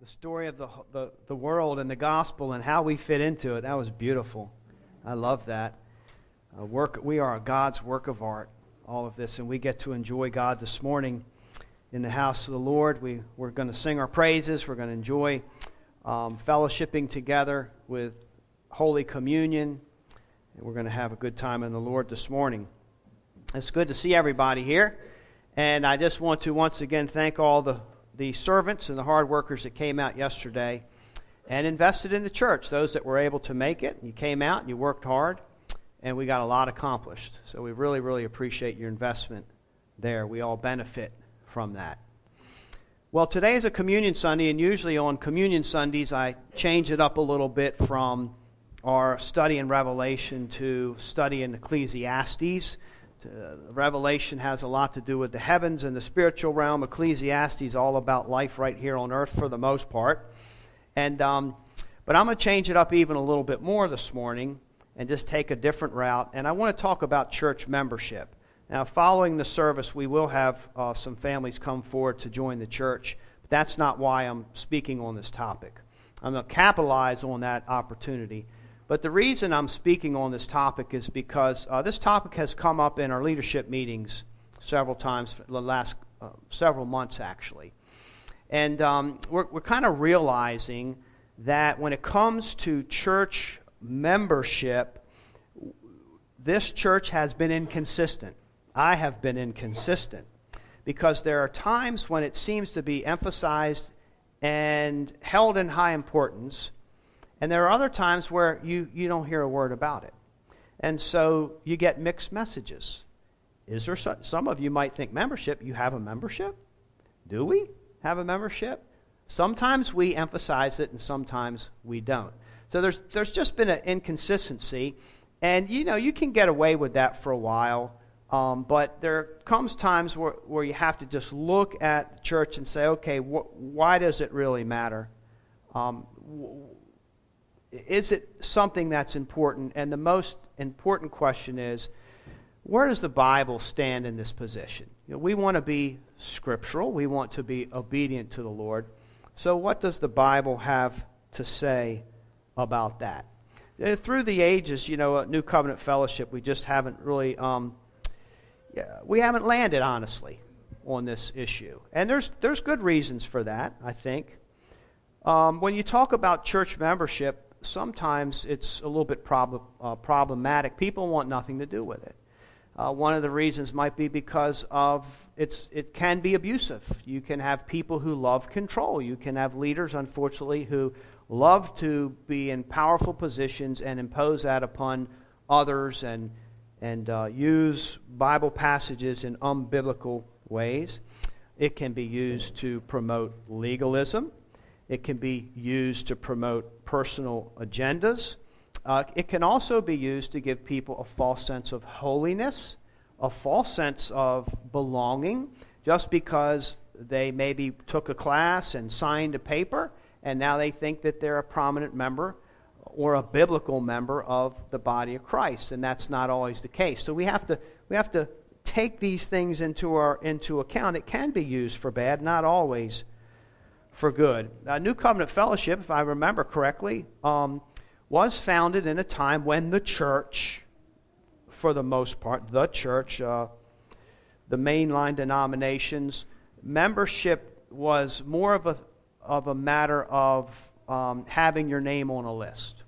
the story of the, the, the world and the gospel and how we fit into it. That was beautiful. I love that. Uh, work, we are God's work of art, all of this, and we get to enjoy God this morning in the house of the Lord. We, we're going to sing our praises. We're going to enjoy um, fellowshipping together with Holy Communion. And we're going to have a good time in the Lord this morning. It's good to see everybody here. And I just want to once again thank all the the servants and the hard workers that came out yesterday and invested in the church. Those that were able to make it, you came out and you worked hard, and we got a lot accomplished. So we really, really appreciate your investment there. We all benefit from that. Well, today is a communion Sunday, and usually on communion Sundays, I change it up a little bit from our study in Revelation to study in Ecclesiastes. Uh, Revelation has a lot to do with the heavens and the spiritual realm. Ecclesiastes is all about life right here on earth for the most part. And um, but I'm going to change it up even a little bit more this morning and just take a different route. And I want to talk about church membership. Now, following the service, we will have uh, some families come forward to join the church. But that's not why I'm speaking on this topic. I'm going to capitalize on that opportunity but the reason I'm speaking on this topic is because uh, this topic has come up in our leadership meetings several times the last uh, several months, actually. And um, we're, we're kind of realizing that when it comes to church membership, this church has been inconsistent. I have been inconsistent because there are times when it seems to be emphasized and held in high importance and there are other times where you, you don't hear a word about it. And so you get mixed messages. Is there some, some of you might think membership, you have a membership? Do we have a membership? Sometimes we emphasize it and sometimes we don't. So there's, there's just been an inconsistency. And you know, you can get away with that for a while. Um, but there comes times where, where you have to just look at the church and say, okay, wh- why does it really matter? Um, is it something that's important? And the most important question is where does the Bible stand in this position? You know, we want to be scriptural, we want to be obedient to the Lord. So, what does the Bible have to say about that? Uh, through the ages, you know, New Covenant Fellowship, we just haven't really, um, yeah, we haven't landed honestly on this issue, and there's there's good reasons for that. I think um, when you talk about church membership, sometimes it's a little bit prob- uh, problematic. People want nothing to do with it. Uh, one of the reasons might be because of it's, it can be abusive. You can have people who love control. You can have leaders, unfortunately, who love to be in powerful positions and impose that upon others and, and uh, use Bible passages in unbiblical ways. It can be used to promote legalism. It can be used to promote personal agendas. Uh, it can also be used to give people a false sense of holiness, a false sense of belonging, just because they maybe took a class and signed a paper, and now they think that they're a prominent member or a biblical member of the body of Christ, and that's not always the case. So we have to we have to take these things into our into account. It can be used for bad, not always for good. Uh, New Covenant Fellowship, if I remember correctly, um, was founded in a time when the church, for the most part, the church, uh, the mainline denominations, membership was more of a, of a matter of um, having your name on a list.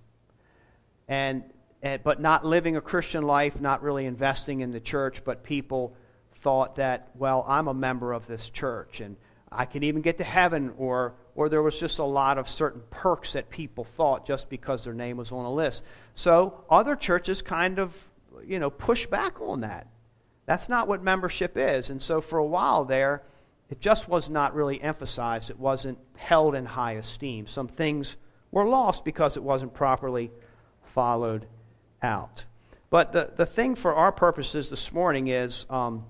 And, and, but not living a Christian life, not really investing in the church, but people thought that, well, I'm a member of this church. And I can even get to heaven, or, or there was just a lot of certain perks that people thought just because their name was on a list. So other churches kind of, you know, push back on that. That's not what membership is. And so for a while there, it just was not really emphasized. It wasn't held in high esteem. Some things were lost because it wasn't properly followed out. But the, the thing for our purposes this morning is um,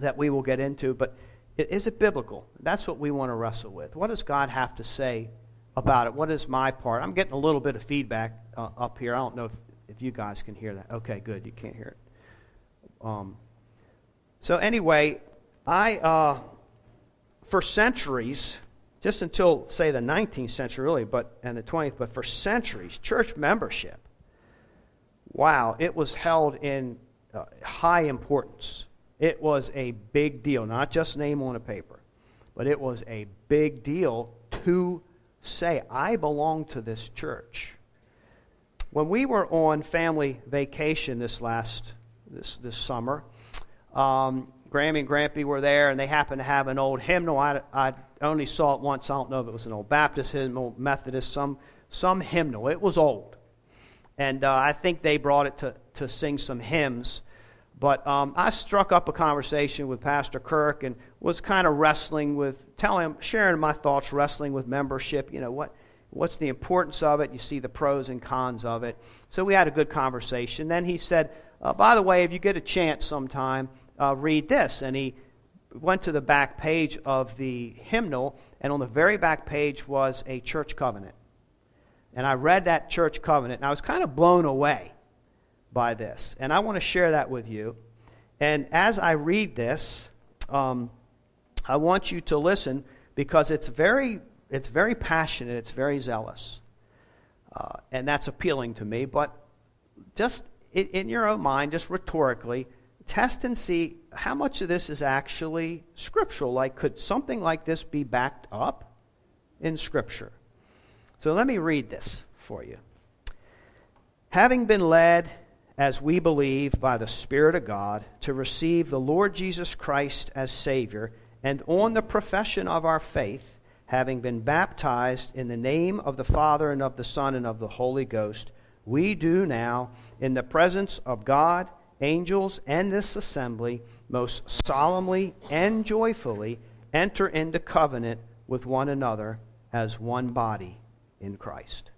that we will get into, but is it biblical? That's what we want to wrestle with. What does God have to say about it? What is my part? I'm getting a little bit of feedback uh, up here. I don't know if, if you guys can hear that. Okay, good. You can't hear it. Um, so, anyway, I, uh, for centuries, just until, say, the 19th century, really, but, and the 20th, but for centuries, church membership, wow, it was held in uh, high importance. It was a big deal, not just name on a paper, but it was a big deal to say, I belong to this church. When we were on family vacation this last this, this summer, um, Grammy and Grampy were there, and they happened to have an old hymnal. I, I only saw it once. I don't know if it was an old Baptist hymnal, Methodist, some, some hymnal. It was old. And uh, I think they brought it to, to sing some hymns. But um, I struck up a conversation with Pastor Kirk and was kind of wrestling with, telling him, sharing my thoughts, wrestling with membership. You know, what, what's the importance of it? You see the pros and cons of it. So we had a good conversation. Then he said, uh, by the way, if you get a chance sometime, uh, read this. And he went to the back page of the hymnal, and on the very back page was a church covenant. And I read that church covenant, and I was kind of blown away by this. And I want to share that with you. And as I read this, um, I want you to listen because it's very, it's very passionate, it's very zealous. Uh, and that's appealing to me. But just in, in your own mind, just rhetorically, test and see how much of this is actually scriptural. Like, could something like this be backed up in Scripture? So let me read this for you. Having been led, as we believe, by the Spirit of God, to receive the Lord Jesus Christ as Savior, and on the profession of our faith, having been baptized in the name of the Father and of the Son and of the Holy Ghost, we do now, in the presence of God, angels, and this assembly, most solemnly and joyfully enter into covenant with one another as one body in Christ.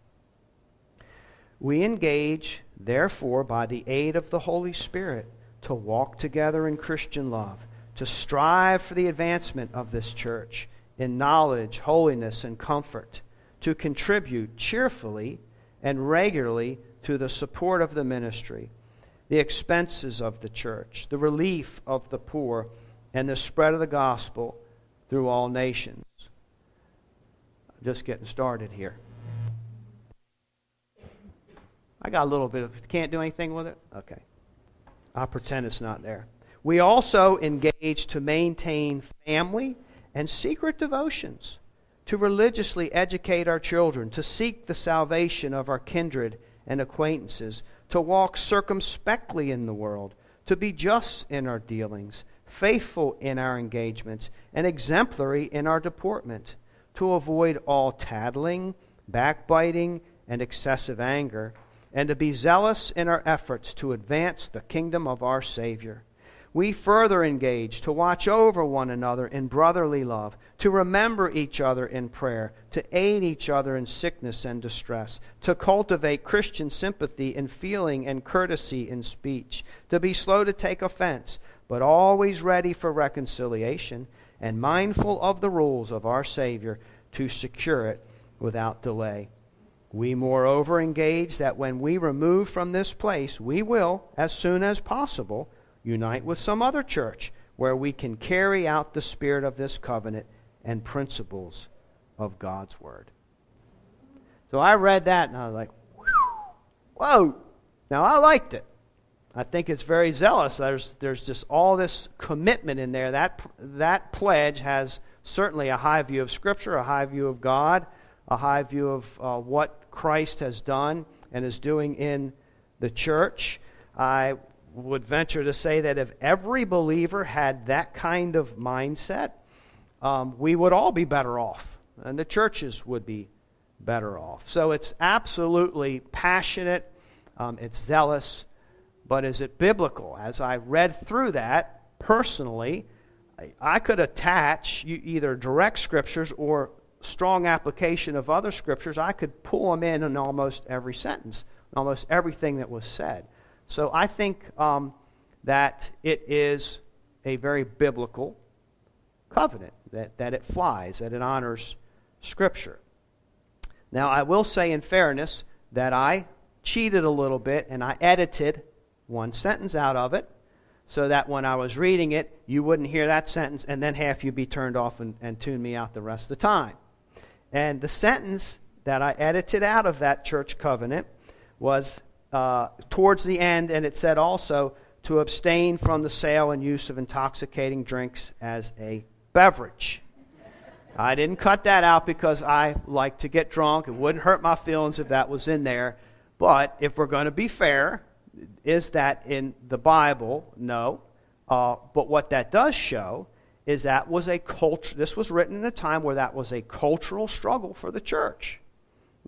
We engage, therefore, by the aid of the Holy Spirit, to walk together in Christian love, to strive for the advancement of this church in knowledge, holiness, and comfort, to contribute cheerfully and regularly to the support of the ministry, the expenses of the church, the relief of the poor, and the spread of the gospel through all nations. I'm just getting started here. I got a little bit of, can't do anything with it? Okay. I'll pretend it's not there. We also engage to maintain family and secret devotions, to religiously educate our children, to seek the salvation of our kindred and acquaintances, to walk circumspectly in the world, to be just in our dealings, faithful in our engagements, and exemplary in our deportment, to avoid all tattling, backbiting, and excessive anger and to be zealous in our efforts to advance the kingdom of our Savior. We further engage to watch over one another in brotherly love, to remember each other in prayer, to aid each other in sickness and distress, to cultivate Christian sympathy in feeling and courtesy in speech, to be slow to take offense, but always ready for reconciliation, and mindful of the rules of our Savior to secure it without delay. We, moreover, engage that when we remove from this place, we will, as soon as possible, unite with some other church where we can carry out the spirit of this covenant and principles of God's Word. So I read that and I was like, whoa! Now I liked it. I think it's very zealous. There's, there's just all this commitment in there. That, that pledge has certainly a high view of Scripture, a high view of God, a high view of uh, what Christ has done and is doing in the church. I would venture to say that if every believer had that kind of mindset, um, we would all be better off, and the churches would be better off. So it's absolutely passionate, um, it's zealous, but is it biblical? As I read through that personally, I, I could attach either direct scriptures or strong application of other scriptures, I could pull them in in almost every sentence, almost everything that was said. So I think um, that it is a very biblical covenant, that, that it flies, that it honors Scripture. Now, I will say in fairness that I cheated a little bit and I edited one sentence out of it so that when I was reading it, you wouldn't hear that sentence and then half you'd be turned off and, and tune me out the rest of the time. And the sentence that I edited out of that church covenant was uh, towards the end, and it said also to abstain from the sale and use of intoxicating drinks as a beverage. I didn't cut that out because I like to get drunk. It wouldn't hurt my feelings if that was in there. But if we're going to be fair, is that in the Bible? No. Uh, but what that does show is that was a culture. This was written in a time where that was a cultural struggle for the church.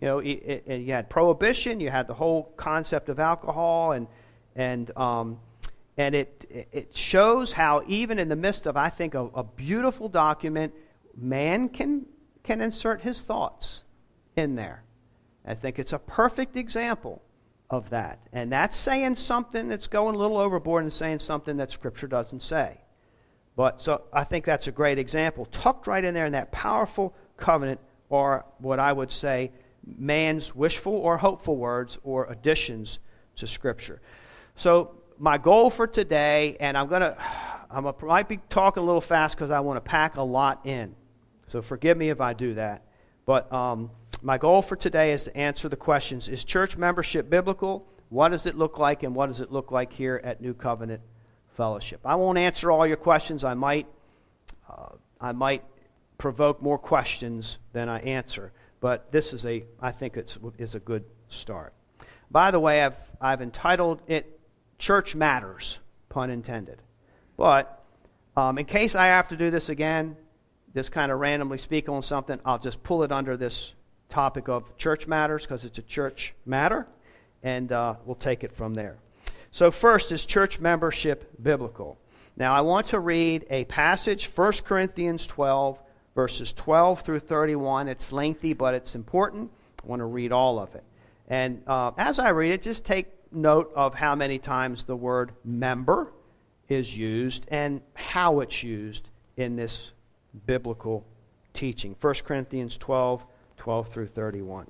You know, it, it, you had prohibition, you had the whole concept of alcohol, and and um, and it it shows how even in the midst of I think a, a beautiful document, man can can insert his thoughts in there. I think it's a perfect example of that. And that's saying something that's going a little overboard and saying something that Scripture doesn't say. But so I think that's a great example. Tucked right in there in that powerful covenant, or what I would say, man's wishful or hopeful words or additions to Scripture. So my goal for today, and I'm to, I might be talking a little fast because I want to pack a lot in. So forgive me if I do that. But um, my goal for today is to answer the questions Is church membership biblical? What does it look like? And what does it look like here at New Covenant Fellowship? I won't answer all your questions. I might, uh, I might provoke more questions than I answer. But this is a, I think it's is a good start. By the way, I've, I've entitled it Church Matters, pun intended. But um, in case I have to do this again, just kind of randomly speak on something, I'll just pull it under this topic of church matters because it's a church matter, and uh, we'll take it from there. So, first, is church membership biblical? Now, I want to read a passage, 1 Corinthians 12, verses 12 through 31. It's lengthy, but it's important. I want to read all of it. And uh, as I read it, just take note of how many times the word member is used and how it's used in this biblical teaching. 1 Corinthians 12, 12 through 31.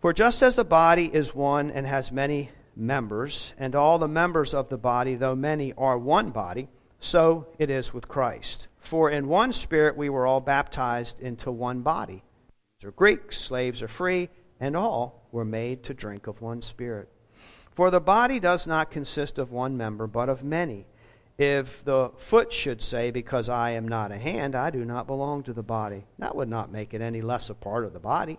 For just as the body is one and has many members, and all the members of the body, though many, are one body, so it is with Christ. For in one spirit we were all baptized into one body. Are Greeks, slaves are free, and all were made to drink of one spirit. For the body does not consist of one member, but of many. If the foot should say, Because I am not a hand, I do not belong to the body, that would not make it any less a part of the body.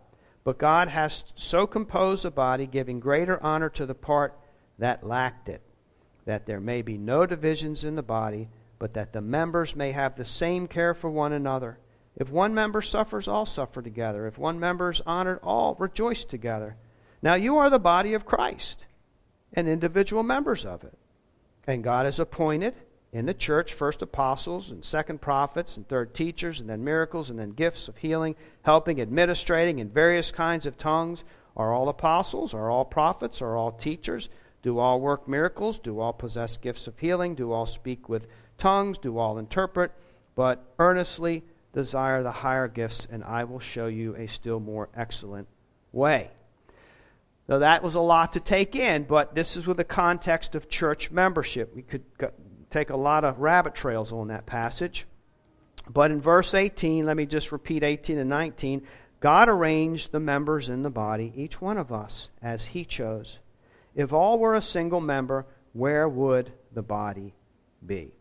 But God has so composed the body, giving greater honor to the part that lacked it, that there may be no divisions in the body, but that the members may have the same care for one another. If one member suffers, all suffer together. If one member is honored, all rejoice together. Now you are the body of Christ and individual members of it. And God has appointed in the church first apostles and second prophets and third teachers and then miracles and then gifts of healing helping administrating in various kinds of tongues. Are all apostles? Are all prophets? Are all teachers? Do all work miracles? Do all possess gifts of healing? Do all speak with tongues? Do all interpret? But earnestly desire the higher gifts and i will show you a still more excellent way. Now that was a lot to take in but this is with the context of church membership. We could take a lot of rabbit trails on that passage. But in verse 18, let me just repeat 18 and 19. God arranged the members in the body, each one of us, as He chose. If all were a single member, where would the body be?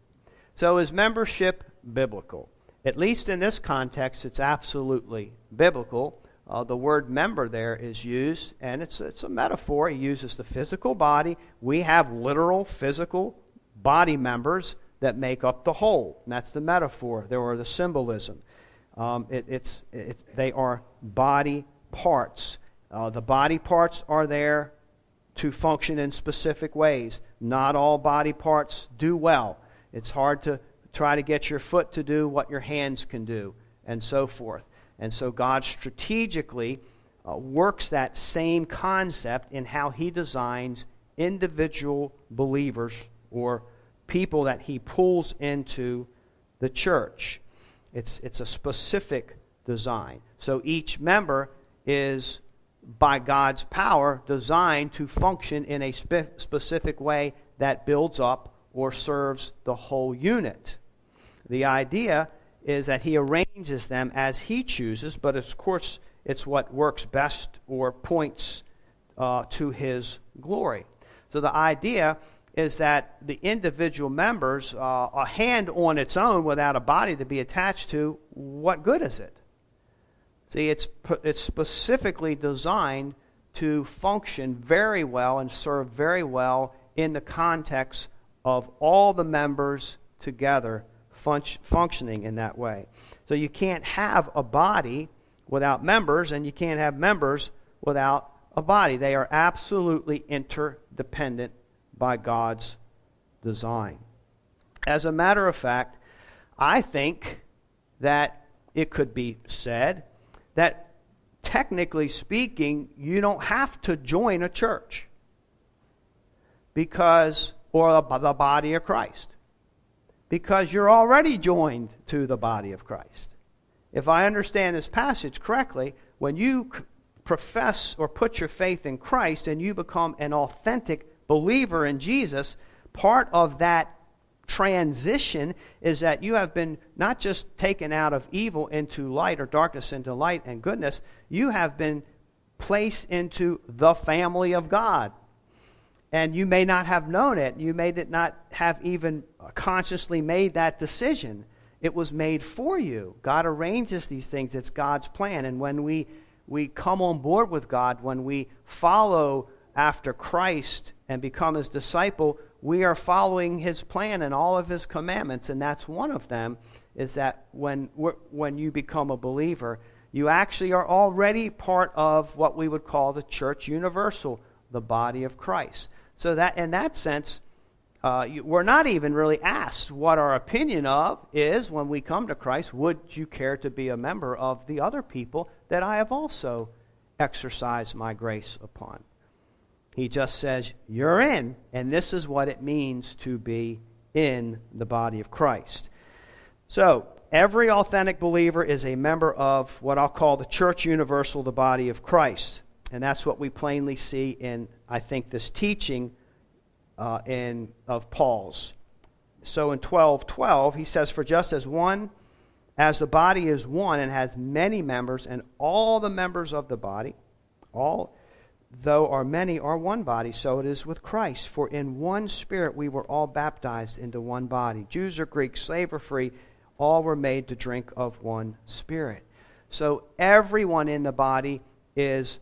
So, is membership biblical? At least in this context, it's absolutely biblical. uh, the word member there is used, and it's, it's a metaphor. He uses the physical body. We have literal physical body members that make up the whole. And that's the metaphor, there or the symbolism. Um, it, it's, it, they are body parts. Uh, the body parts are there to function in specific ways. Not all body parts do well. It's hard to try to get your foot to do what your hands can do, and so forth. And so God strategically uh, works that same concept in how He designs individual believers or people that He pulls into the church. It's, it's a specific design. So each member is, by God's power, designed to function in a spe- specific way that builds up or serves the whole unit. The idea is that he arranges them as he chooses, but of course, it's what works best or points uh, to his glory. So the idea is that the individual members, uh, a hand on its own without a body to be attached to, what good is it? See, it's, it's specifically designed to function very well and serve very well in the context of all the members together fun- functioning in that way. So you can't have a body without members, and you can't have members without a body. They are absolutely interdependent by God's design. As a matter of fact, I think that it could be said that technically speaking, you don't have to join a church because or the body of Christ because you're already joined to the body of Christ. If I understand this passage correctly, when you profess or put your faith in Christ and you become an authentic believer in Jesus, part of that transition is that you have been not just taken out of evil into light or darkness into light and goodness, you have been placed into the family of God and you may not have known it. You may not have even consciously made that decision. It was made for you. God arranges these things. It's God's plan. And when we, we come on board with God, when we follow after Christ and become his disciple, we are following his plan and all of his commandments. And that's one of them is that when, when you become a believer, you actually are already part of what we would call the church universal, the body of Christ. So that in that sense, uh, you, we're not even really asked what our opinion of is when we come to Christ. Would you care to be a member of the other people that I have also exercised my grace upon? He just says, You're in, and this is what it means to be in the body of Christ. So, every authentic believer is a member of what I'll call the church universal, the body of Christ. And that's what we plainly see in, I think, this teaching uh, in, of Paul's. So in 12 12, he says, For just as one, as the body is one and has many members, and all the members of the body, all, though are many, are one body, so it is with Christ. For in one spirit we were all baptized into one body. Jews or Greeks, slave or free, all were made to drink of one spirit. So everyone in the body is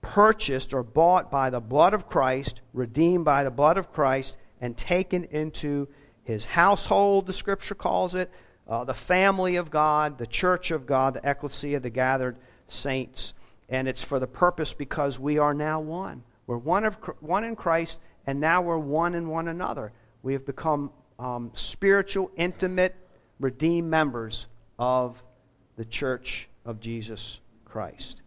purchased or bought by the blood of Christ, redeemed by the blood of Christ, and taken into his household, the scripture calls it, uh, the family of God, the church of God, the ecclesia, the gathered saints. And it's for the purpose because we are now one. We're one, of, one in Christ, and now we're one in one another. We have become um, spiritual, intimate, redeemed members of the church of Jesus Christ.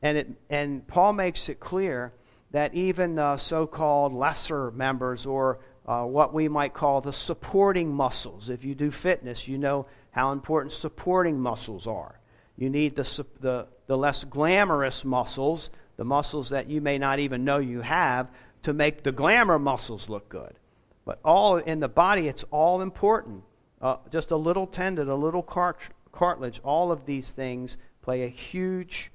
And, it, and Paul makes it clear that even uh, so called lesser members, or uh, what we might call the supporting muscles, if you do fitness, you know how important supporting muscles are. You need the, the, the less glamorous muscles, the muscles that you may not even know you have, to make the glamour muscles look good. But all in the body, it's all important. Uh, just a little tendon, a little cart- cartilage, all of these things play a huge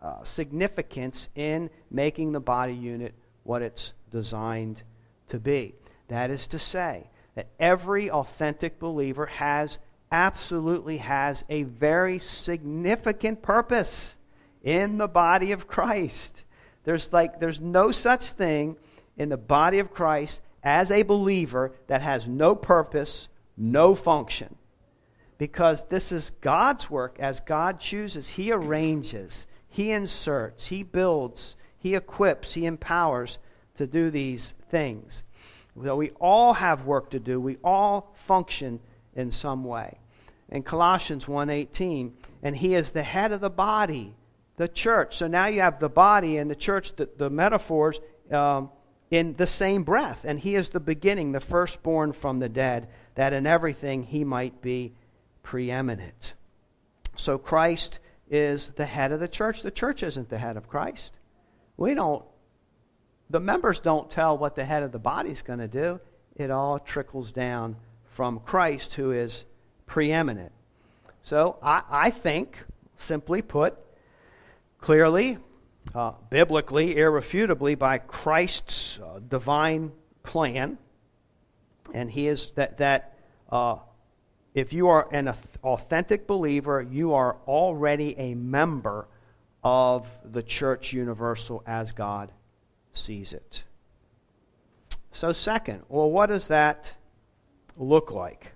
uh, significance in making the body unit what it's designed to be. That is to say, that every authentic believer has absolutely has a very significant purpose in the body of Christ. There's like there's no such thing in the body of Christ as a believer that has no purpose, no function. Because this is God's work as God chooses. He arranges, He inserts, He builds, He equips, He empowers to do these things. So we all have work to do. We all function in some way. In Colossians 1:18, and he is the head of the body, the church. So now you have the body and the church, the, the metaphors um, in the same breath. And he is the beginning, the firstborn from the dead, that in everything he might be preeminent. So Christ is the head of the church. The church isn't the head of Christ. We don't, the members don't tell what the head of the body is going to do. It all trickles down from Christ, who is preeminent. So I, I think, simply put, clearly, uh, biblically, irrefutably, by Christ's uh, divine plan, and he is that that uh, if you are an authentic believer, you are already a member of the church universal as God sees it. So, second, well, what does that look like?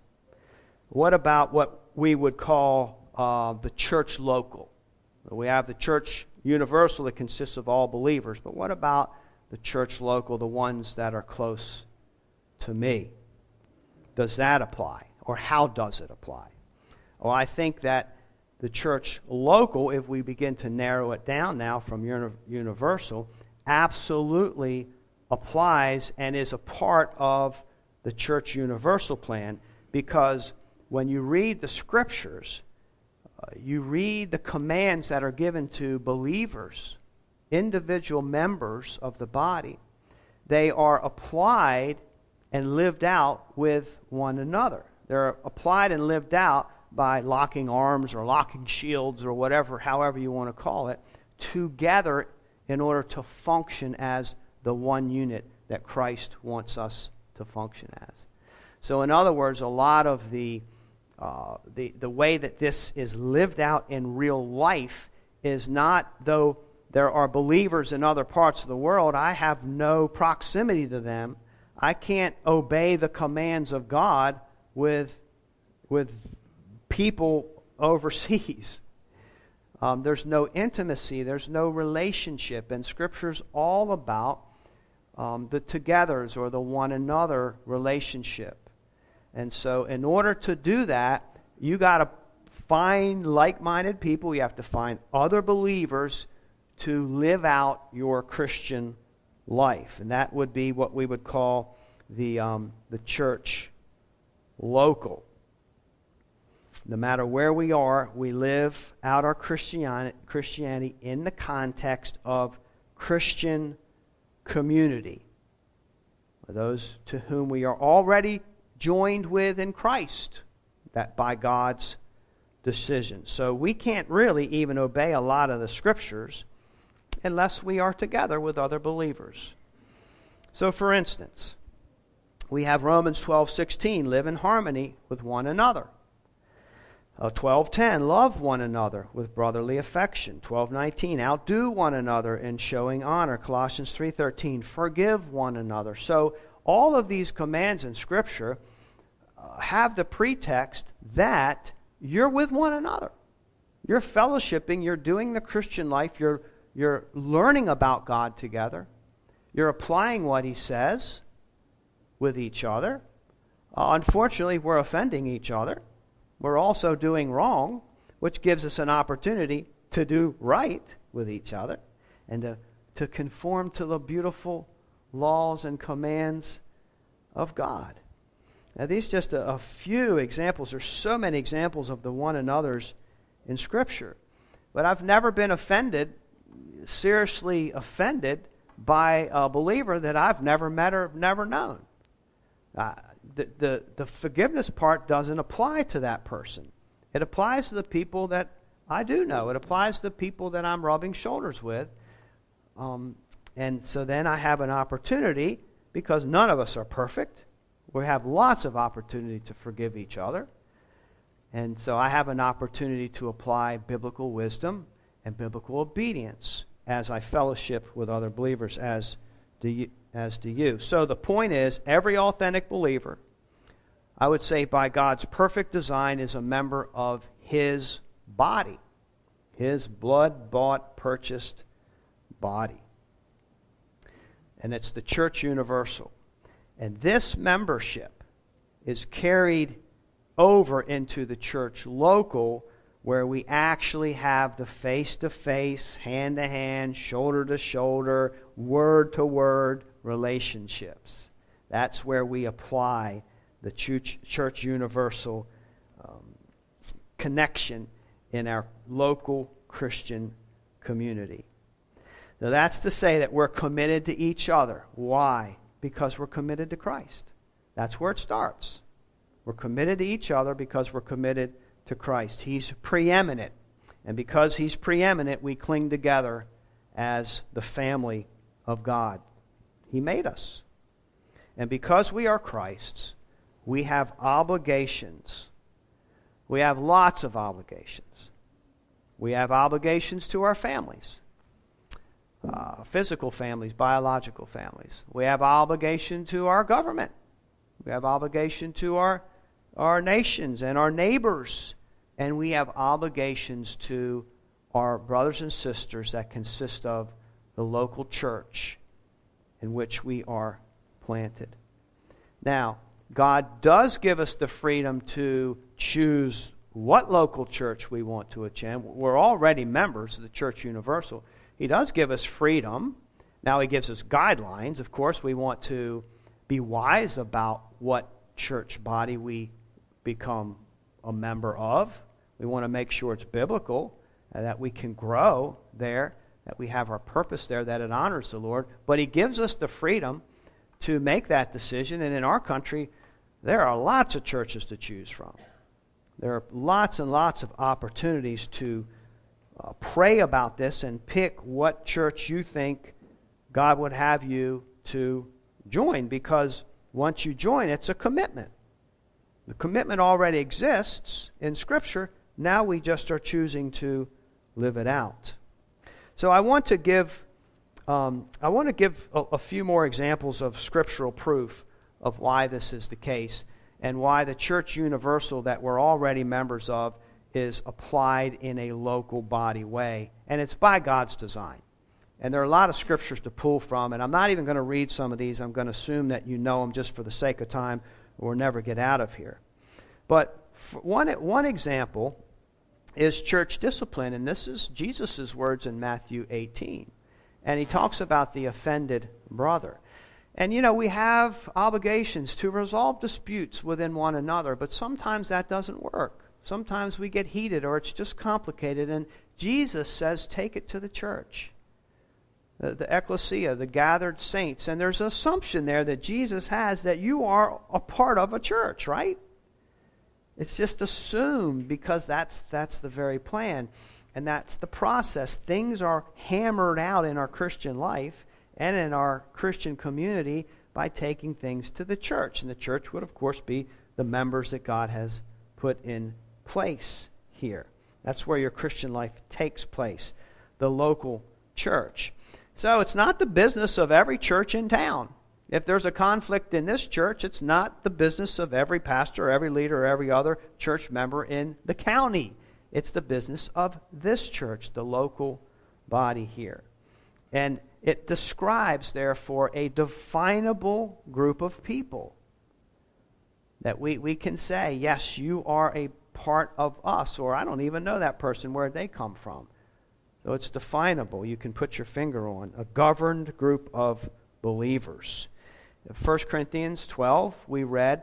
What about what we would call uh, the church local? We have the church universal that consists of all believers, but what about the church local, the ones that are close to me? Does that apply? Or how does it apply? Well, I think that the church local, if we begin to narrow it down now from universal, absolutely applies and is a part of the church universal plan because when you read the scriptures, uh, you read the commands that are given to believers, individual members of the body. They are applied and lived out with one another. They're applied and lived out by locking arms or locking shields or whatever, however you want to call it, together in order to function as the one unit that Christ wants us to function as. So, in other words, a lot of the, uh, the, the way that this is lived out in real life is not, though there are believers in other parts of the world, I have no proximity to them. I can't obey the commands of God with, with people overseas. Um, there's no intimacy, there's no relationship, and Scripture's all about um, the togethers or the one another relationship. And so, in order to do that, you got to find like minded people. You have to find other believers to live out your Christian life. And that would be what we would call the, um, the church local. No matter where we are, we live out our Christianity in the context of Christian community. Those to whom we are already joined with in Christ, that by God's decision. So we can't really even obey a lot of the scriptures unless we are together with other believers. So for instance, we have Romans 12:16, live in harmony with one another. Uh, 12:10 love one another with brotherly affection 12:19 outdo one another in showing honor Colossians 3:13 forgive one another so all of these commands in scripture uh, have the pretext that you're with one another. You're fellowshipping you're doing the Christian life you're you're learning about God together you're applying what he says with each other. Uh, unfortunately we're offending each other. We're also doing wrong, which gives us an opportunity to do right with each other and to, to conform to the beautiful laws and commands of God. Now, these just a, a few examples. There's so many examples of the one another's in Scripture. But I've never been offended, seriously offended, by a believer that I've never met or never known. Uh, the, the, the forgiveness part doesn't apply to that person. It applies to the people that I do know. It applies to the people that I'm rubbing shoulders with. Um, and so then I have an opportunity, because none of us are perfect, we have lots of opportunity to forgive each other. And so I have an opportunity to apply biblical wisdom and biblical obedience as I fellowship with other believers, as do you. As do you. So the point is, every authentic believer, I would say by God's perfect design, is a member of His body, His blood bought, purchased body. And it's the church universal. And this membership is carried over into the church local where we actually have the face to face, hand to hand, shoulder to shoulder, word to word relationships. That's where we apply the church, church universal um, connection in our local Christian community. Now, that's to say that we're committed to each other. Why? Because we're committed to Christ. That's where it starts. We're committed to each other because we're committed to Christ. He's preeminent. And because He's preeminent, we cling together as the family of God. He made us. And because we are Christ's, we have obligations. We have lots of obligations. We have obligations to our families uh, physical families, biological families. We have obligation to our government. We have obligation to our, our nations and our neighbors. And we have obligations to our brothers and sisters that consist of the local church in which we are planted. Now, God does give us the freedom to choose what local church we want to attend. We're already members of the Church Universal. He does give us freedom. Now, He gives us guidelines. Of course, we want to be wise about what church body we become a member of. We want to make sure it's biblical, and that we can grow there, that we have our purpose there, that it honors the Lord. But He gives us the freedom to make that decision. And in our country, there are lots of churches to choose from. There are lots and lots of opportunities to uh, pray about this and pick what church you think God would have you to join because once you join, it's a commitment. The commitment already exists in Scripture. Now we just are choosing to live it out. So I want to give, um, I want to give a, a few more examples of scriptural proof of why this is the case and why the church universal that we're already members of is applied in a local body way. And it's by God's design. And there are a lot of scriptures to pull from, and I'm not even going to read some of these. I'm going to assume that you know them just for the sake of time, or never get out of here. But one, one example is church discipline, and this is Jesus' words in Matthew 18. And he talks about the offended brother. And you know, we have obligations to resolve disputes within one another, but sometimes that doesn't work. Sometimes we get heated or it's just complicated. And Jesus says, take it to the church, the, the ecclesia, the gathered saints. And there's an assumption there that Jesus has that you are a part of a church, right? It's just assumed because that's, that's the very plan. And that's the process. Things are hammered out in our Christian life and in our Christian community by taking things to the church. And the church would, of course, be the members that God has put in place here. That's where your Christian life takes place, the local church. So it's not the business of every church in town. If there's a conflict in this church, it's not the business of every pastor, every leader, every other church member in the county. It's the business of this church, the local body here. And it describes, therefore, a definable group of people that we, we can say, yes, you are a part of us, or I don't even know that person, where they come from. So it's definable. You can put your finger on a governed group of believers. In 1 Corinthians 12, we read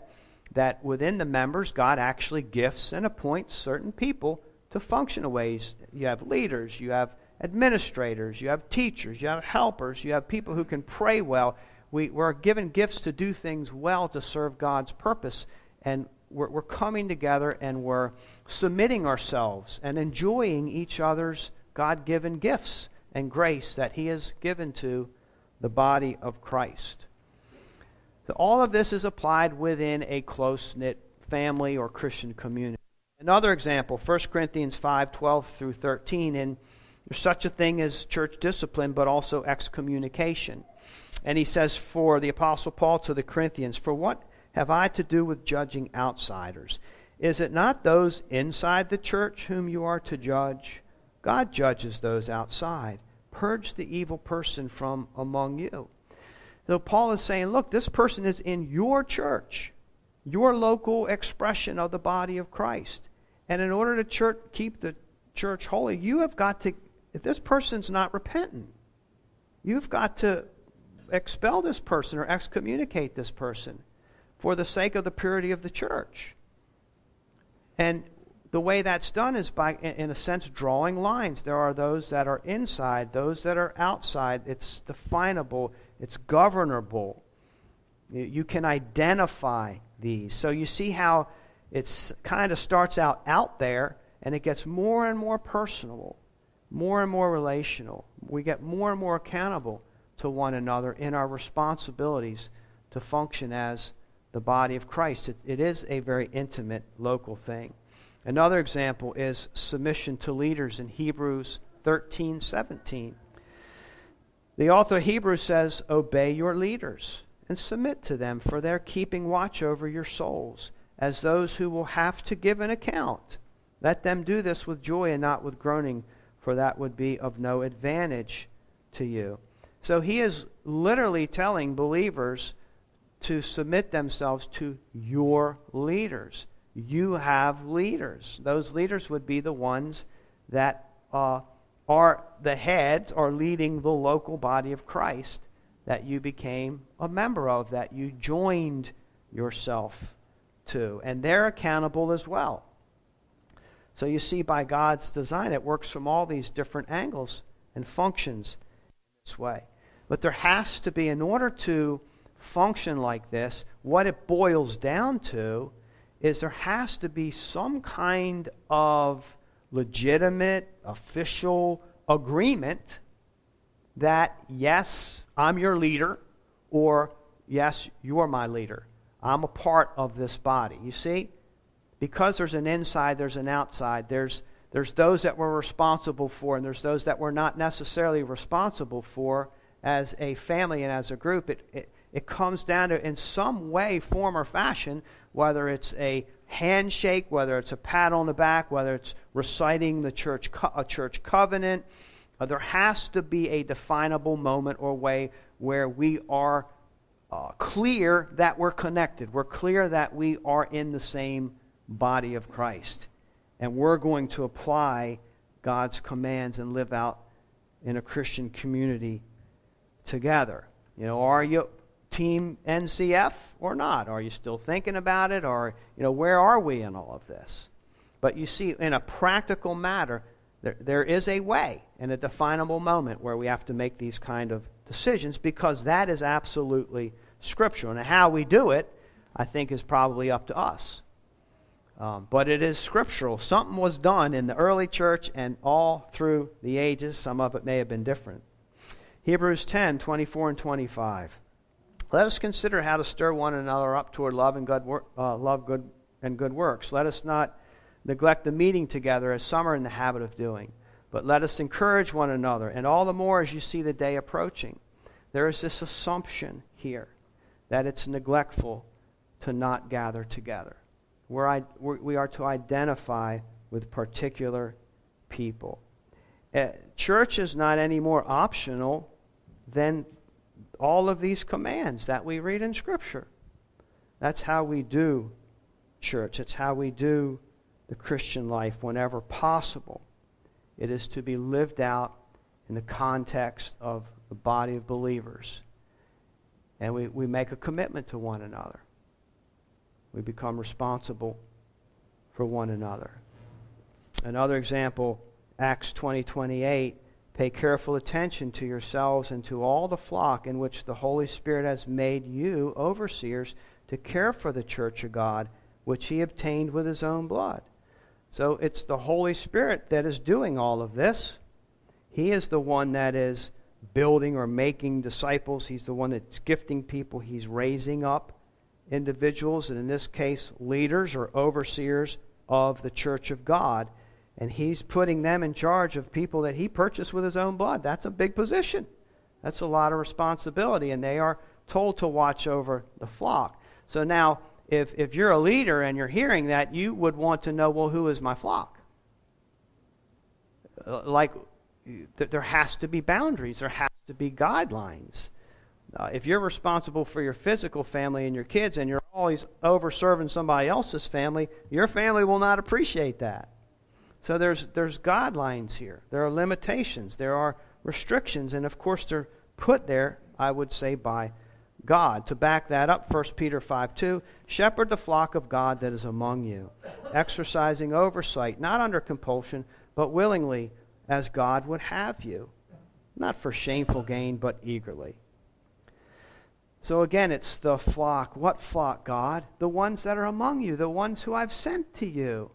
that within the members, God actually gifts and appoints certain people to function in ways. You have leaders, you have administrators, you have teachers, you have helpers, you have people who can pray well. We, we're given gifts to do things well to serve God's purpose. And we're, we're coming together and we're submitting ourselves and enjoying each other's God given gifts and grace that He has given to the body of Christ. So all of this is applied within a close knit family or Christian community. Another example, 1 Corinthians 5 12 through 13. And There's such a thing as church discipline, but also excommunication. And he says for the Apostle Paul to the Corinthians, For what have I to do with judging outsiders? Is it not those inside the church whom you are to judge? God judges those outside. Purge the evil person from among you. So Paul is saying, look, this person is in your church, your local expression of the body of Christ. And in order to church, keep the church holy, you have got to, if this person's not repentant, you've got to expel this person or excommunicate this person for the sake of the purity of the church. And the way that's done is by, in a sense, drawing lines. There are those that are inside, those that are outside. It's definable, it's governable. You can identify these. So you see how it kind of starts out out there and it gets more and more personal, more and more relational. We get more and more accountable to one another in our responsibilities to function as the body of Christ. it, it is a very intimate local thing. Another example is submission to leaders in Hebrews 13 17. The author of Hebrews says, Obey your leaders and submit to them, for they're keeping watch over your souls, as those who will have to give an account. Let them do this with joy and not with groaning, for that would be of no advantage to you. So he is literally telling believers to submit themselves to your leaders. You have leaders. Those leaders would be the ones that uh, are the heads or leading the local body of Christ that you became a member of, that you joined yourself to. And they're accountable as well. So you see, by God's design, it works from all these different angles and functions this way. But there has to be, in order to function like this, what it boils down to is there has to be some kind of legitimate, official agreement that, yes, I'm your leader, or yes, you're my leader. I'm a part of this body. You see? Because there's an inside, there's an outside. There's, there's those that we're responsible for, and there's those that we're not necessarily responsible for as a family and as a group, it, it, it comes down to, in some way, form, or fashion, whether it's a handshake, whether it's a pat on the back, whether it's reciting the church, co- a church covenant, uh, there has to be a definable moment or way where we are uh, clear that we're connected. We're clear that we are in the same body of Christ. And we're going to apply God's commands and live out in a Christian community together. You know, are you team NCF or not? Are you still thinking about it? Or, you know, where are we in all of this? But you see, in a practical matter, there, there is a way and a definable moment where we have to make these kind of decisions because that is absolutely scriptural. And how we do it, I think, is probably up to us. Um, but it is scriptural. Something was done in the early church and all through the ages. Some of it may have been different. Hebrews 10 24 and 25. Let us consider how to stir one another up toward love and good, uh, love good and good works. Let us not neglect the meeting together as some are in the habit of doing, but let us encourage one another, and all the more as you see the day approaching. There is this assumption here that it's neglectful to not gather together. We're, we are to identify with particular people. Uh, church is not any more optional than all of these commands that we read in Scripture. That's how we do church. It's how we do the Christian life whenever possible. It is to be lived out in the context of the body of believers. And we, we make a commitment to one another. We become responsible for one another. Another example, Acts 20 28 Pay careful attention to yourselves and to all the flock in which the Holy Spirit has made you overseers to care for the church of God, which he obtained with his own blood. So it's the Holy Spirit that is doing all of this. He is the one that is building or making disciples. He's the one that's gifting people. He's raising up individuals, and in this case, leaders or overseers of the church of God. And he's putting them in charge of people that he purchased with his own blood. That's a big position. That's a lot of responsibility. And they are told to watch over the flock. So now, if, if you're a leader and you're hearing that, you would want to know well, who is my flock? Uh, like, there has to be boundaries, there has to be guidelines. Uh, if you're responsible for your physical family and your kids and you're always over serving somebody else's family, your family will not appreciate that. So there's, there's guidelines here. There are limitations. There are restrictions. And of course, they're put there, I would say, by God. To back that up, 1 Peter 5 2 Shepherd the flock of God that is among you, exercising oversight, not under compulsion, but willingly, as God would have you. Not for shameful gain, but eagerly. So again, it's the flock. What flock, God? The ones that are among you, the ones who I've sent to you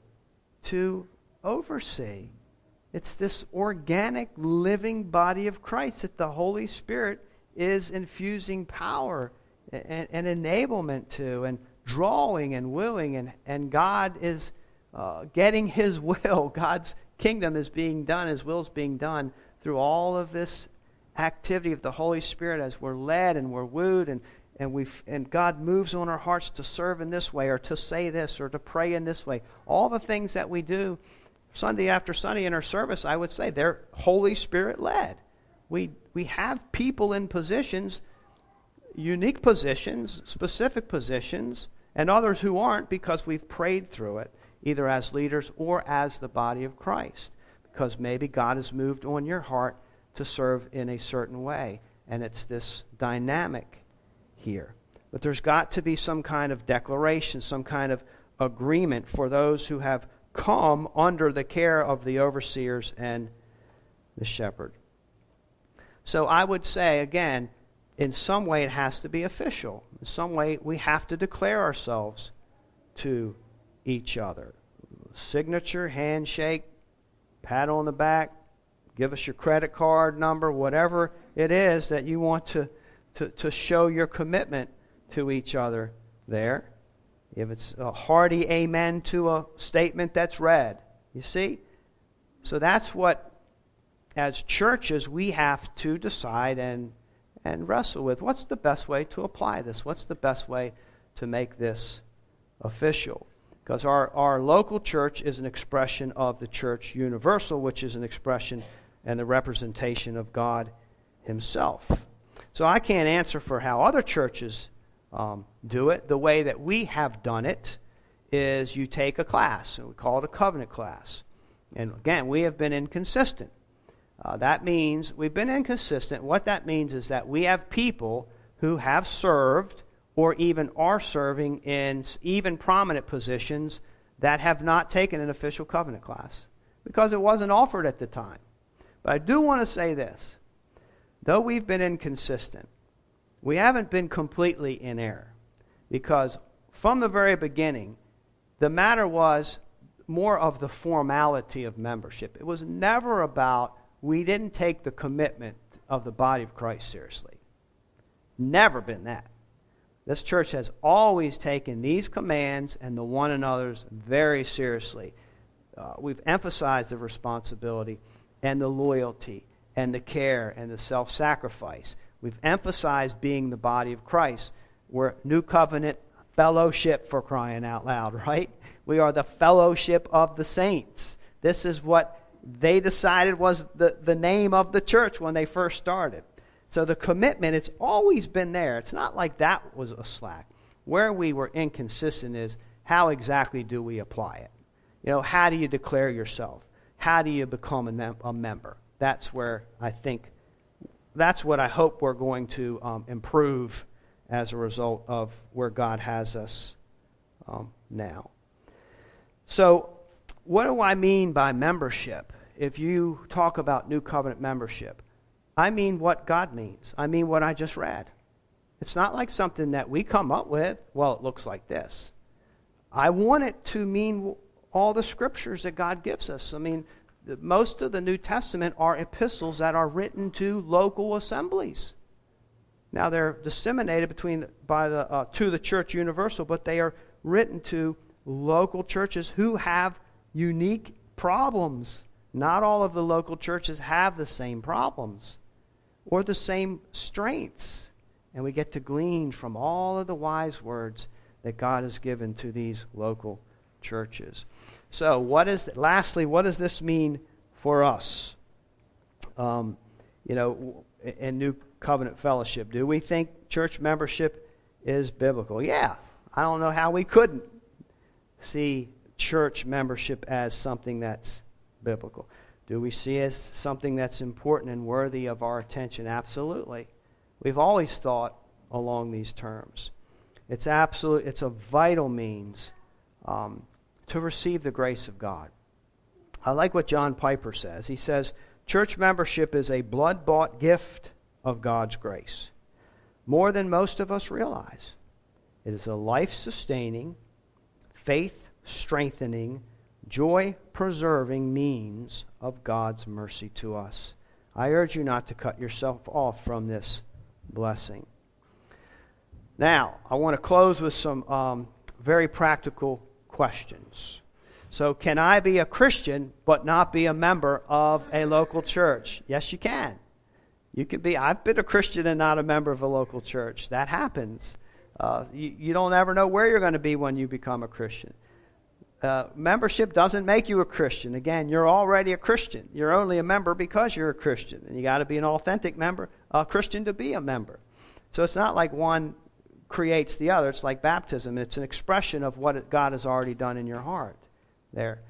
to oversee. It's this organic, living body of Christ that the Holy Spirit is infusing power and, and enablement to, and drawing and willing, and, and God is uh, getting His will. God's kingdom is being done, His will is being done through all of this activity of the Holy Spirit as we're led and we're wooed and, and, we and God moves on our hearts to serve in this way or to say this or to pray in this way. All the things that we do Sunday after Sunday in our service, I would say they're Holy Spirit led. We, we have people in positions, unique positions, specific positions, and others who aren't because we've prayed through it, either as leaders or as the body of Christ. Because maybe God has moved on your heart to serve in a certain way. And it's this dynamic here. But there's got to be some kind of declaration, some kind of agreement for those who have come under the care of the overseers and the shepherd. So I would say, again, in some way it has to be official. In some way we have to declare ourselves to each other. Signature, handshake, pat on the back, give us your credit card number, whatever it is that you want to, to, to show your commitment to each other there. If it's a hearty amen to a statement that's read. You see? So that's what, as churches, we have to decide and, and wrestle with. What's the best way to apply this? What's the best way to make this official? Because our, our local church is an expression of the church universal, which is an expression and the representation of God Himself. So I can't answer for how other churches um, do it. The way that we have done it is you take a class, and we call it a covenant class. And again, we have been inconsistent. Uh, that means we've been inconsistent. What that means is that we have people who have served or even are serving in even prominent positions that have not taken an official covenant class because it wasn't offered at the time. But I do want to say this. Though we've been inconsistent, we haven't been completely in error. Because from the very beginning, the matter was more of the formality of membership. It was never about, we didn't take the commitment of the body of Christ seriously. Never been that. This church has always taken these commands and the one another's very seriously. Uh, we've emphasized the responsibility and the loyalty and the care and the self sacrifice. We've emphasized being the body of Christ. We're new covenant fellowship for crying out loud, right? We are the fellowship of the saints. This is what they decided was the, the name of the church when they first started. So the commitment, it's always been there. It's not like that was a slack. Where we were inconsistent is how exactly do we apply it? You know, how do you declare yourself? How do you become a, mem- a member? That's where I think, that's what I hope we're going to um, improve as a result of where God has us um, now. So, what do I mean by membership? If you talk about New Covenant membership, I mean what God means. I mean what I just read. It's not like something that we come up with, well, it looks like this. I want it to mean all the scriptures that God gives us. I mean, most of the New Testament are epistles that are written to local assemblies. Now they're disseminated between by the uh, to the church universal, but they are written to local churches who have unique problems. Not all of the local churches have the same problems or the same strengths. And we get to glean from all of the wise words that God has given to these local churches. So, what is lastly, what does this mean for us? Um, you know, in New Covenant Fellowship, do we think church membership is biblical? Yeah, I don't know how we couldn't see church membership as something that's biblical. Do we see as something that's important and worthy of our attention? Absolutely. We've always thought along these terms. It's absolute. It's a vital means um, to receive the grace of God. I like what John Piper says. He says, Church membership is a blood bought gift of God's grace, more than most of us realize. It is a life sustaining, faith strengthening, joy preserving means of God's mercy to us. I urge you not to cut yourself off from this blessing. Now, I want to close with some um, very practical questions. So, can I be a Christian but not be a member of a local church? Yes, you can. You can be. I've been a Christian and not a member of a local church. That happens. Uh, you, you don't ever know where you're going to be when you become a Christian. Uh, membership doesn't make you a Christian. Again, you're already a Christian. You're only a member because you're a Christian, and you got to be an authentic member, a Christian to be a member. So it's not like one creates the other. It's like baptism. It's an expression of what God has already done in your heart. There,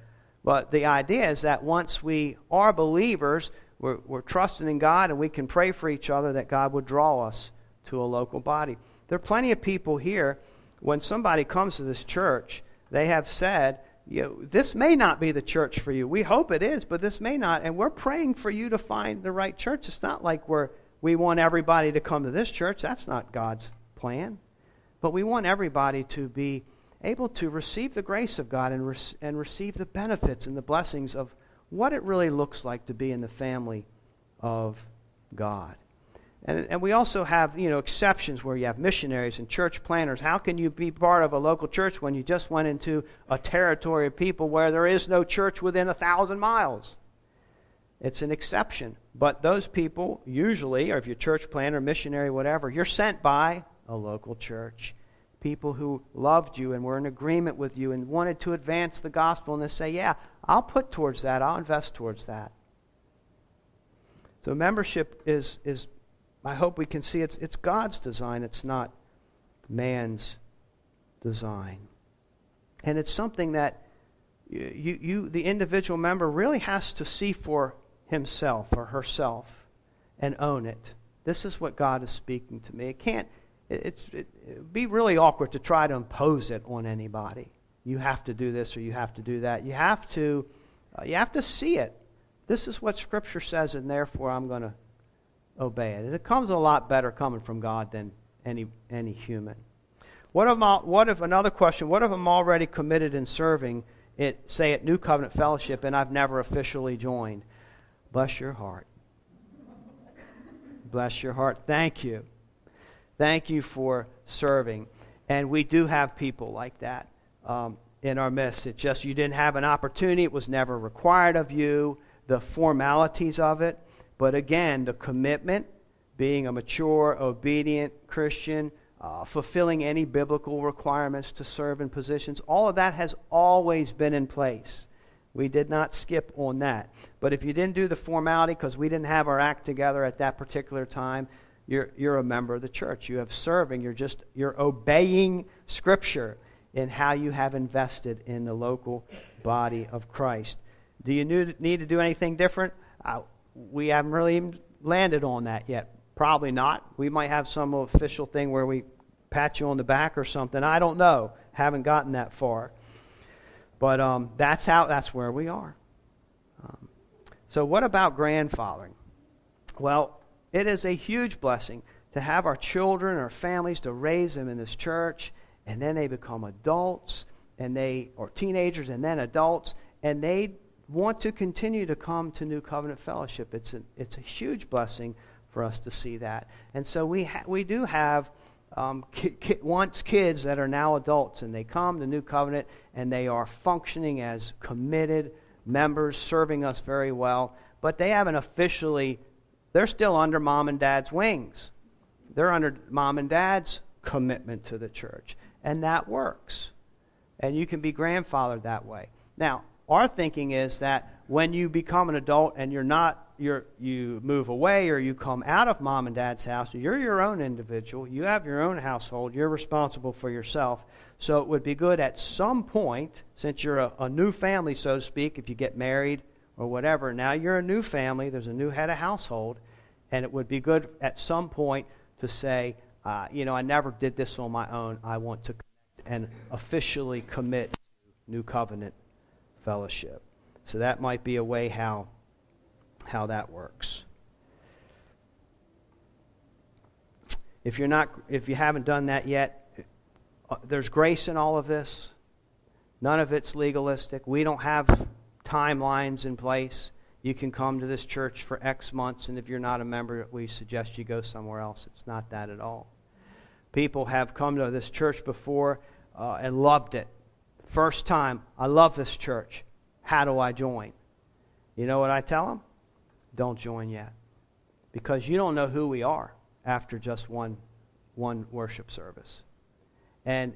but the idea is that once we are believers, we're, we're trusting in God, and we can pray for each other that God would draw us to a local body. There are plenty of people here. When somebody comes to this church they have said, you know, this may not be the church for you. We hope it is, but this may not. And we're praying for you to find the right church. It's not like we're, we want everybody to come to this church. That's not God's plan. But we want everybody to be able to receive the grace of God and, and receive the benefits and the blessings of what it really looks like to be in the family of God. And, and we also have, you know, exceptions where you have missionaries and church planners. How can you be part of a local church when you just went into a territory of people where there is no church within a thousand miles? It's an exception. But those people, usually, or if you're church planner, missionary, whatever, you're sent by a local church. People who loved you and were in agreement with you and wanted to advance the gospel, and they say, Yeah, I'll put towards that, I'll invest towards that. So membership is, is I hope we can see it's, it's God's design, it's not man's design. And it's something that you, you, the individual member really has to see for himself or herself and own it. This is what God is speaking to me. It can't, it's, it, it'd be really awkward to try to impose it on anybody. You have to do this or you have to do that. You have to, uh, you have to see it. This is what Scripture says, and therefore I'm going to obey it. And it comes a lot better coming from God than any, any human. What if, what if, another question, what if I'm already committed in serving, it, say at New Covenant Fellowship, and I've never officially joined? Bless your heart. Bless your heart. Thank you. Thank you for serving. And we do have people like that um, in our midst. It's just you didn't have an opportunity, it was never required of you, the formalities of it. But again, the commitment, being a mature, obedient Christian, uh, fulfilling any biblical requirements to serve in positions, all of that has always been in place. We did not skip on that. But if you didn't do the formality because we didn't have our act together at that particular time, you're, you're a member of the church. You have serving. You're just you're obeying Scripture in how you have invested in the local body of Christ. Do you need to do anything different? Uh, we haven't really landed on that yet. Probably not. We might have some official thing where we pat you on the back or something. I don't know. Haven't gotten that far. But um, that's how. That's where we are. Um, so, what about grandfathering? Well, it is a huge blessing to have our children, our families, to raise them in this church, and then they become adults, and they or teenagers, and then adults, and they want to continue to come to New Covenant Fellowship. It's it's a huge blessing for us to see that. And so we, ha- we do have um, ki- ki- once kids that are now adults, and they come to New Covenant and they are functioning as committed members serving us very well, but they haven't officially, they're still under mom and dad's wings. They're under mom and dad's commitment to the church. And that works. And you can be grandfathered that way. Now, our thinking is that when you become an adult and you're not you're, you move away or you come out of mom and dad's house, you're your own individual. You have your own household. You're responsible for yourself. So it would be good at some point, since you're a, a new family, so to speak, if you get married or whatever, now you're a new family, there's a new head of household, and it would be good at some point to say, uh, you know, I never did this on my own. I want to and officially commit to New Covenant Fellowship. So that might be a way how how that works. If you're not if you haven't done that yet, uh, there's grace in all of this. None of it's legalistic. We don't have timelines in place. You can come to this church for X months, and if you're not a member, we suggest you go somewhere else. It's not that at all. People have come to this church before uh, and loved it. First time, I love this church. How do I join? You know what I tell them? don't join yet. Because you don't know who we are after just one, one worship service. And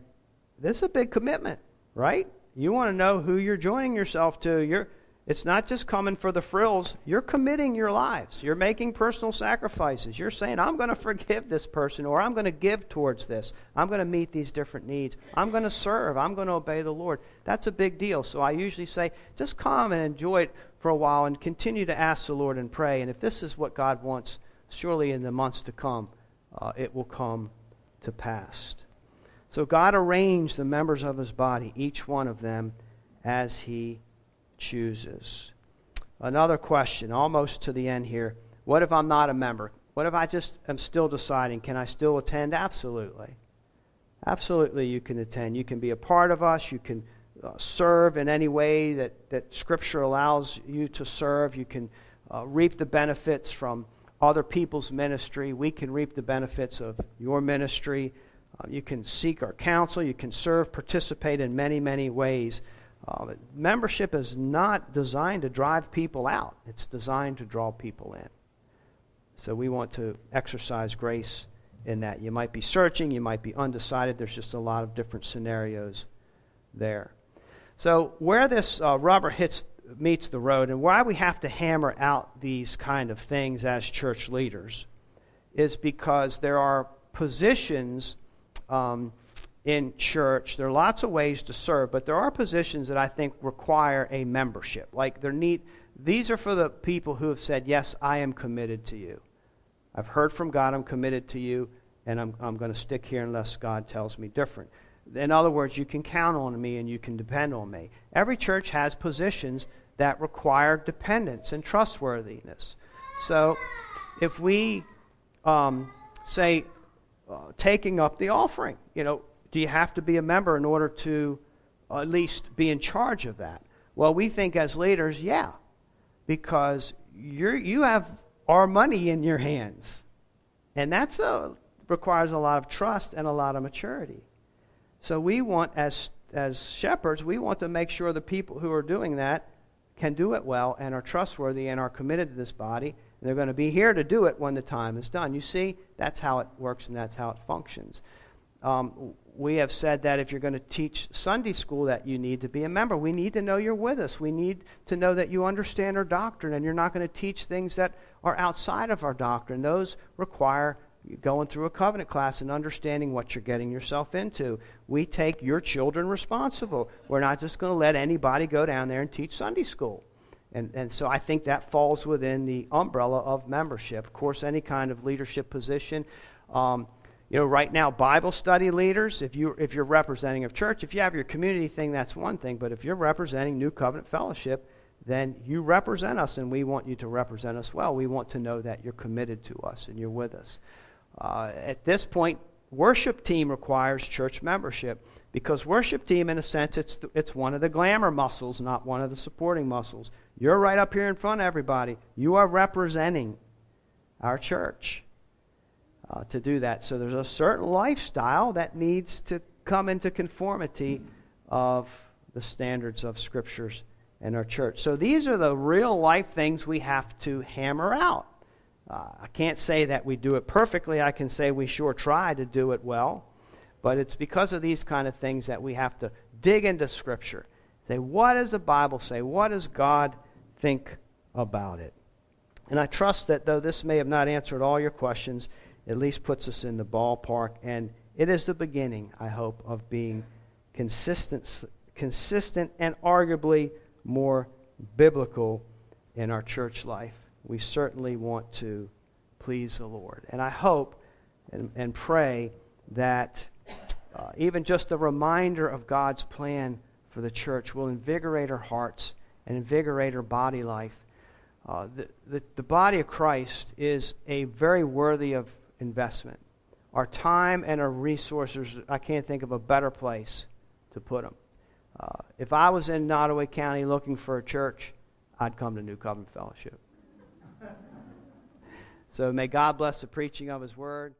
this is a big commitment, right? You want to know who you're joining yourself to. You're, it's not just coming for the frills. You're committing your lives. You're making personal sacrifices. You're saying, I'm going to forgive this person, or I'm going to give towards this. I'm going to meet these different needs. I'm going to serve. I'm going to obey the Lord. That's a big deal. So I usually say, just come and enjoy it for a while and continue to ask the Lord and pray. And if this is what God wants, surely in the months to come, uh, it will come to pass. So God arranged the members of his body, each one of them, as he chooses. Another question, almost to the end here. What if I'm not a member? What if I just am still deciding? Can I still attend? Absolutely. Absolutely, you can attend. You can be a part of us. You can uh, serve in any way that, that Scripture allows you to serve. You can uh, reap the benefits from other people's ministry. We can reap the benefits of your ministry. Uh, you can seek our counsel. You can serve, participate in many, many ways. Uh, membership is not designed to drive people out, it's designed to draw people in. So we want to exercise grace in that. You might be searching, you might be undecided. There's just a lot of different scenarios there. So, where this uh, rubber hits, meets the road and why we have to hammer out these kind of things as church leaders is because there are positions um, in church. There are lots of ways to serve, but there are positions that I think require a membership. Like, they're neat. These are for the people who have said, Yes, I am committed to you. I've heard from God, I'm committed to you, and I'm, I'm going to stick here unless God tells me different. In other words, you can count on me and you can depend on me. Every church has positions that require dependence and trustworthiness. So if we um, say, uh, taking up the offering, you know, do you have to be a member in order to at least be in charge of that? Well, we think as leaders, yeah, because you you have our money in your hands. And that requires a lot of trust and a lot of maturity. So we want, as, as shepherds, we want to make sure the people who are doing that can do it well and are trustworthy and are committed to this body. And they're going to be here to do it when the time is done. You see, that's how it works and that's how it functions. Um, we have said that if you're going to teach Sunday school, that you need to be a member. We need to know you're with us. We need to know that you understand our doctrine, and you're not going to teach things that are outside of our doctrine. Those require going through a covenant class and understanding what you're getting yourself into. We take your children responsible. We're not just going to let anybody go down there and teach Sunday school. And, and so I think that falls within the umbrella of membership. Of course, any kind of leadership position. Um, you know, right now, Bible study leaders, if, you, if you're representing a church, if you have your community thing, that's one thing. But if you're representing New Covenant Fellowship, then you represent us, and we want you to represent us well. We want to know that you're committed to us and you're with us. Uh, at this point, worship team requires church membership because worship team, in a sense, it's, it's one of the glamour muscles, not one of the supporting muscles. You're right up here in front of everybody. You are representing our church uh, to do that. So there's a certain lifestyle that needs to come into conformity of the standards of Scriptures in our church. So these are the real life things we have to hammer out. Uh, I can't say that we do it perfectly. I can say we sure try to do it well. But it's because of these kind of things that we have to dig into Scripture. Say, what does the Bible say? What does God think about it? And I trust that though this may have not answered all your questions, it at least puts us in the ballpark. And it is the beginning, I hope, of being consistent, consistent and arguably more biblical in our church life. We certainly want to please the Lord. And I hope and, and pray that uh, even just a reminder of God's plan for the church will invigorate our hearts and invigorate our body life. Uh, the, the, the body of Christ is a very worthy of investment. Our time and our resources, I can't think of a better place to put them. Uh, if I was in Nottoway County looking for a church, I'd come to New Covenant Fellowship. So may God bless the preaching of His Word.